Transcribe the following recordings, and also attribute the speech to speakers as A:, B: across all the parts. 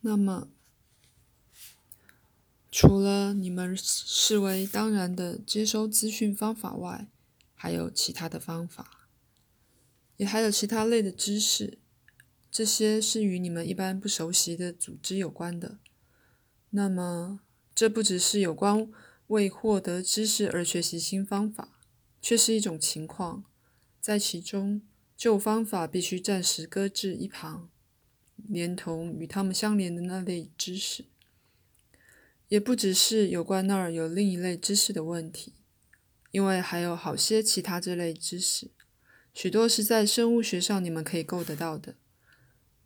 A: 那么，除了你们视为当然的接收资讯方法外，还有其他的方法，也还有其他类的知识，这些是与你们一般不熟悉的组织有关的。那么，这不只是有关为获得知识而学习新方法，却是一种情况，在其中旧方法必须暂时搁置一旁，连同与他们相连的那类知识。也不只是有关那儿有另一类知识的问题，因为还有好些其他这类知识，许多是在生物学上你们可以够得到的，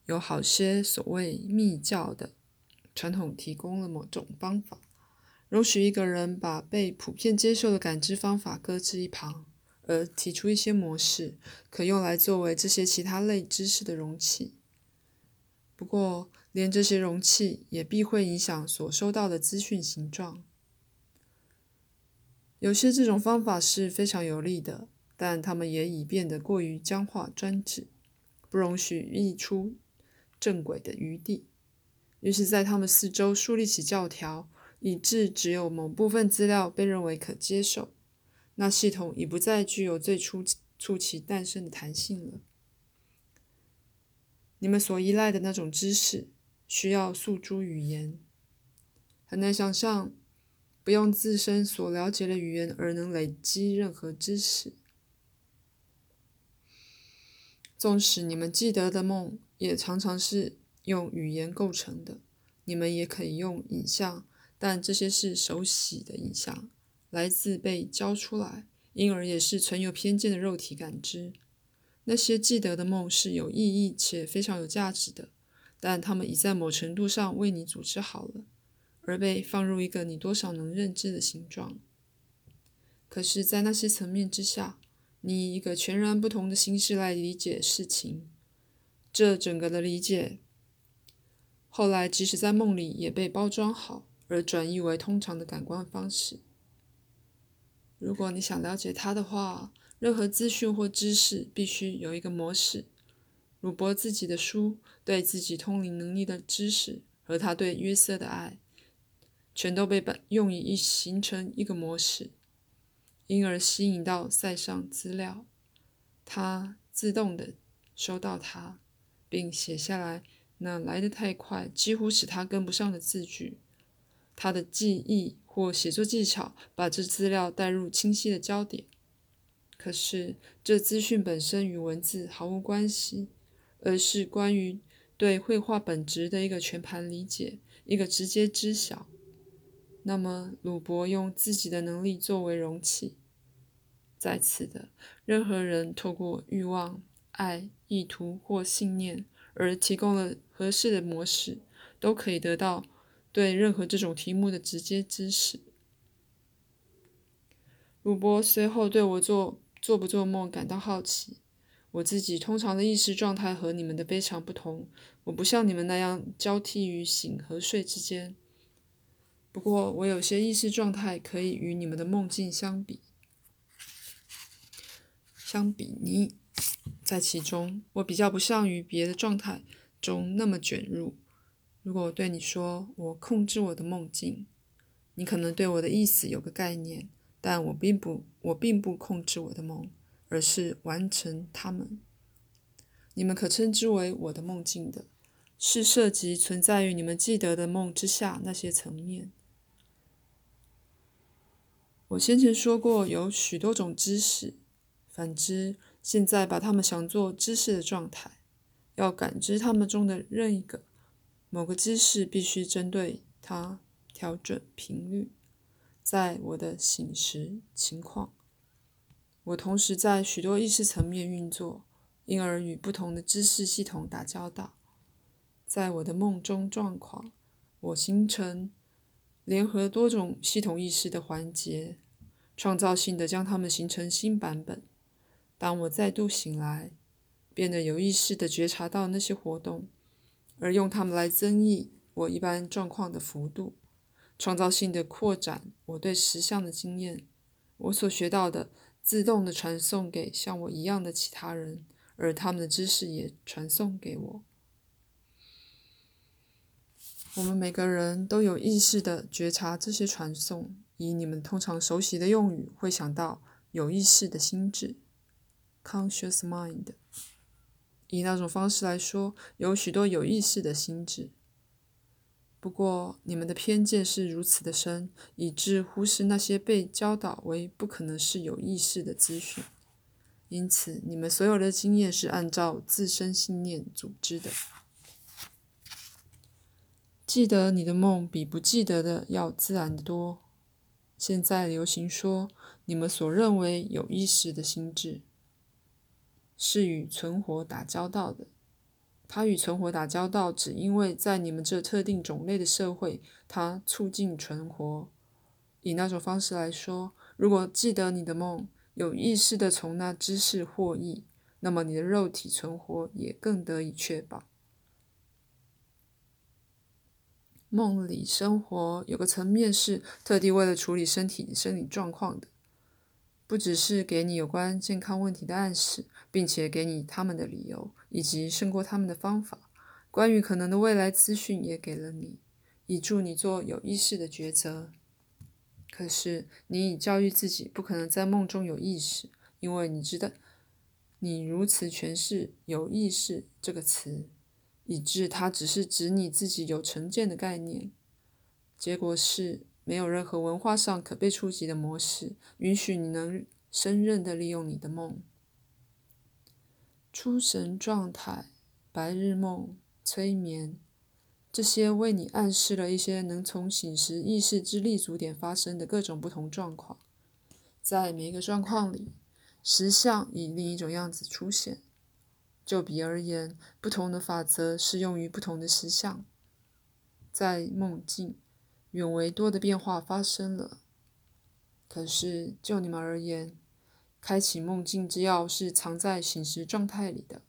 A: 有好些所谓密教的传统提供了某种方法，容许一个人把被普遍接受的感知方法搁置一旁，而提出一些模式，可用来作为这些其他类知识的容器。不过，连这些容器也必会影响所收到的资讯形状。有些这种方法是非常有利的，但它们也已变得过于僵化专制，不容许溢出正轨的余地。于是，在它们四周树立起教条，以致只有某部分资料被认为可接受，那系统已不再具有最初促其诞生的弹性了。你们所依赖的那种知识。需要诉诸语言，很难想象不用自身所了解的语言而能累积任何知识。纵使你们记得的梦也常常是用语言构成的，你们也可以用影像，但这些是手洗的影像，来自被教出来，因而也是存有偏见的肉体感知。那些记得的梦是有意义且非常有价值的。但他们已在某程度上为你组织好了，而被放入一个你多少能认知的形状。可是，在那些层面之下，你以一个全然不同的形式来理解事情，这整个的理解，后来即使在梦里也被包装好，而转译为通常的感官方式。如果你想了解它的话，任何资讯或知识必须有一个模式。鲁伯自己的书对自己通灵能力的知识和他对约瑟的爱，全都被用以一形成一个模式，因而吸引到塞上资料。他自动的收到它，并写下来那来得太快，几乎使他跟不上的字句。他的记忆或写作技巧把这资料带入清晰的焦点。可是这资讯本身与文字毫无关系。而是关于对绘画本质的一个全盘理解，一个直接知晓。那么，鲁伯用自己的能力作为容器。在此的任何人透过欲望、爱、意图或信念而提供了合适的模式，都可以得到对任何这种题目的直接知识。鲁伯随后对我做做不做梦感到好奇。我自己通常的意识状态和你们的非常不同，我不像你们那样交替于醒和睡之间。不过，我有些意识状态可以与你们的梦境相比，相比拟，在其中，我比较不像于别的状态中那么卷入。如果我对你说我控制我的梦境，你可能对我的意思有个概念，但我并不，我并不控制我的梦。而是完成它们。你们可称之为我的梦境的，是涉及存在于你们记得的梦之下那些层面。我先前说过有许多种知识，反之，现在把它们想作知识的状态，要感知它们中的任一个。某个知识必须针对它调整频率，在我的醒时情况。我同时在许多意识层面运作，因而与不同的知识系统打交道。在我的梦中状况，我形成联合多种系统意识的环节，创造性的将它们形成新版本。当我再度醒来，变得有意识的觉察到那些活动，而用它们来增益我一般状况的幅度，创造性的扩展我对实相的经验，我所学到的。自动的传送给像我一样的其他人，而他们的知识也传送给我。我们每个人都有意识的觉察这些传送。以你们通常熟悉的用语，会想到有意识的心智 （conscious mind）。以那种方式来说，有许多有意识的心智。不过，你们的偏见是如此的深，以致忽视那些被教导为不可能是有意识的资讯。因此，你们所有的经验是按照自身信念组织的。记得你的梦比不记得的要自然得多。现在流行说，你们所认为有意识的心智是与存活打交道的。它与存活打交道，只因为在你们这特定种类的社会，它促进存活。以那种方式来说，如果记得你的梦，有意识的从那知识获益，那么你的肉体存活也更得以确保。梦里生活有个层面是特地为了处理身体生理状况的，不只是给你有关健康问题的暗示。并且给你他们的理由，以及胜过他们的方法。关于可能的未来资讯也给了你，以助你做有意识的抉择。可是你已教育自己不可能在梦中有意识，因为你知道，你如此诠释“有意识”这个词，以致它只是指你自己有成见的概念。结果是，没有任何文化上可被触及的模式允许你能胜任的利用你的梦。出神状态、白日梦、催眠，这些为你暗示了一些能从醒时意识之立足点发生的各种不同状况。在每一个状况里，实相以另一种样子出现。就比而言，不同的法则适用于不同的实相。在梦境，远为多的变化发生了。可是就你们而言，开启梦境之钥是藏在醒时状态里的。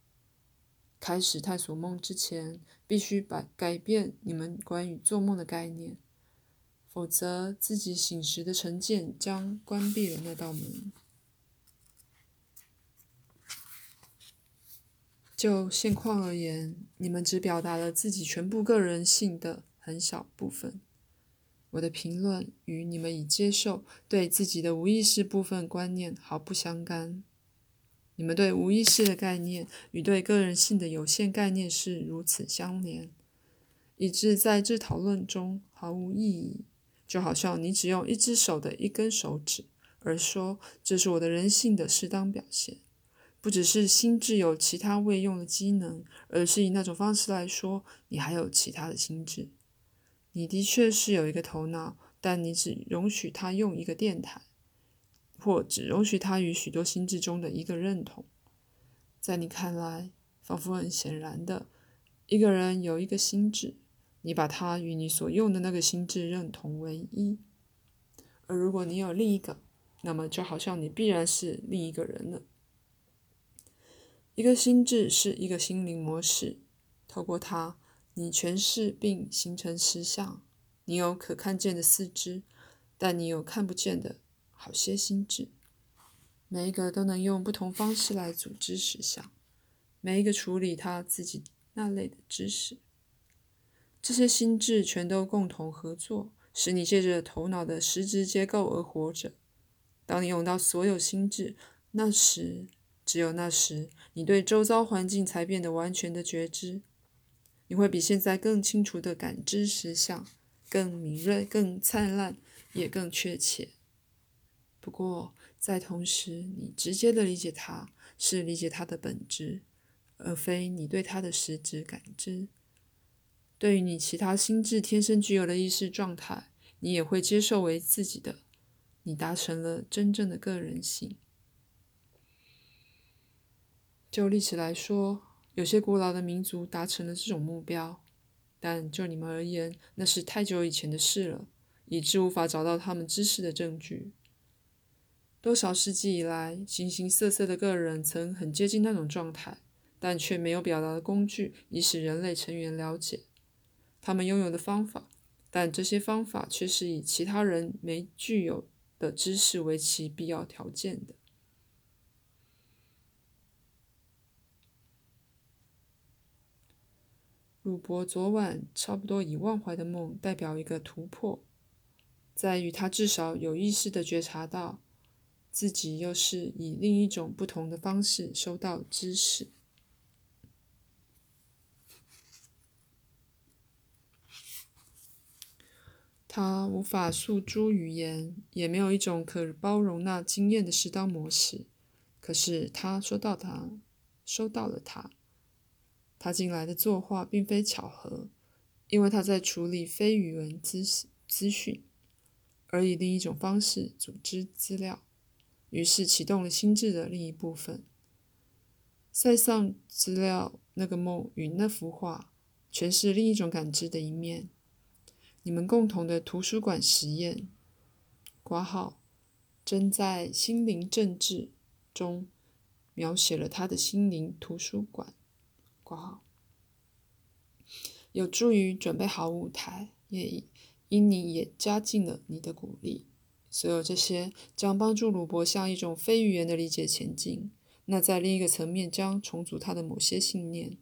A: 开始探索梦之前，必须把改变你们关于做梦的概念，否则自己醒时的成见将关闭了那道门。就现况而言，你们只表达了自己全部个人性的很小部分。我的评论与你们已接受对自己的无意识部分观念毫不相干。你们对无意识的概念与对个人性的有限概念是如此相连，以致在这讨论中毫无意义。就好像你只用一只手的一根手指，而说这是我的人性的适当表现，不只是心智有其他未用的机能，而是以那种方式来说，你还有其他的心智。你的确是有一个头脑，但你只容许他用一个电台，或只容许他与许多心智中的一个认同。在你看来，仿佛很显然的，一个人有一个心智，你把他与你所用的那个心智认同为一。而如果你有另一个，那么就好像你必然是另一个人了。一个心智是一个心灵模式，透过它。你诠释并形成实相，你有可看见的四肢，但你有看不见的好些心智。每一个都能用不同方式来组织实相，每一个处理他自己那类的知识。这些心智全都共同合作，使你借着头脑的实质结构而活着。当你用到所有心智，那时，只有那时，你对周遭环境才变得完全的觉知。你会比现在更清楚地感知实相，更敏锐、更灿烂，也更确切。不过，在同时，你直接的理解它，是理解它的本质，而非你对它的实质感知。对于你其他心智天生具有的意识状态，你也会接受为自己的。你达成了真正的个人性。就历史来说。有些古老的民族达成了这种目标，但就你们而言，那是太久以前的事了，以致无法找到他们知识的证据。多少世纪以来，形形色色的个人曾很接近那种状态，但却没有表达的工具以使人类成员了解他们拥有的方法，但这些方法却是以其他人没具有的知识为其必要条件的。鲁伯昨晚差不多已忘怀的梦代表一个突破，在于他至少有意识的觉察到自己又是以另一种不同的方式收到知识。他无法诉诸语言，也没有一种可包容那经验的适当模式。可是他说到他收到了他，他进来的作画并非巧合，因为他在处理非语文资资讯，而以另一种方式组织资料，于是启动了心智的另一部分。塞尚资料那个梦与那幅画，全是另一种感知的一面。你们共同的图书馆实验，挂号，真在心灵政治中描写了他的心灵图书馆，挂号，有助于准备好舞台，也因你也加进了你的鼓励。所有这些将帮助鲁伯向一种非语言的理解前进。那在另一个层面将重组他的某些信念。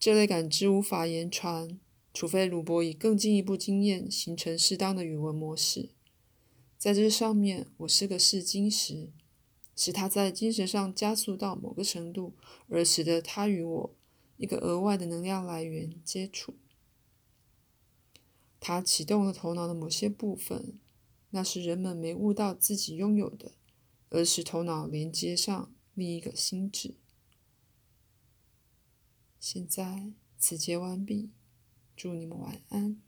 A: 这类感知无法言传。除非鲁伯以更进一步经验形成适当的语文模式，在这上面，我是个试金石，使他在精神上加速到某个程度，而使得他与我一个额外的能量来源接触。他启动了头脑的某些部分，那是人们没悟到自己拥有的，而使头脑连接上另一个心智。现在，此节完毕。祝你们晚安。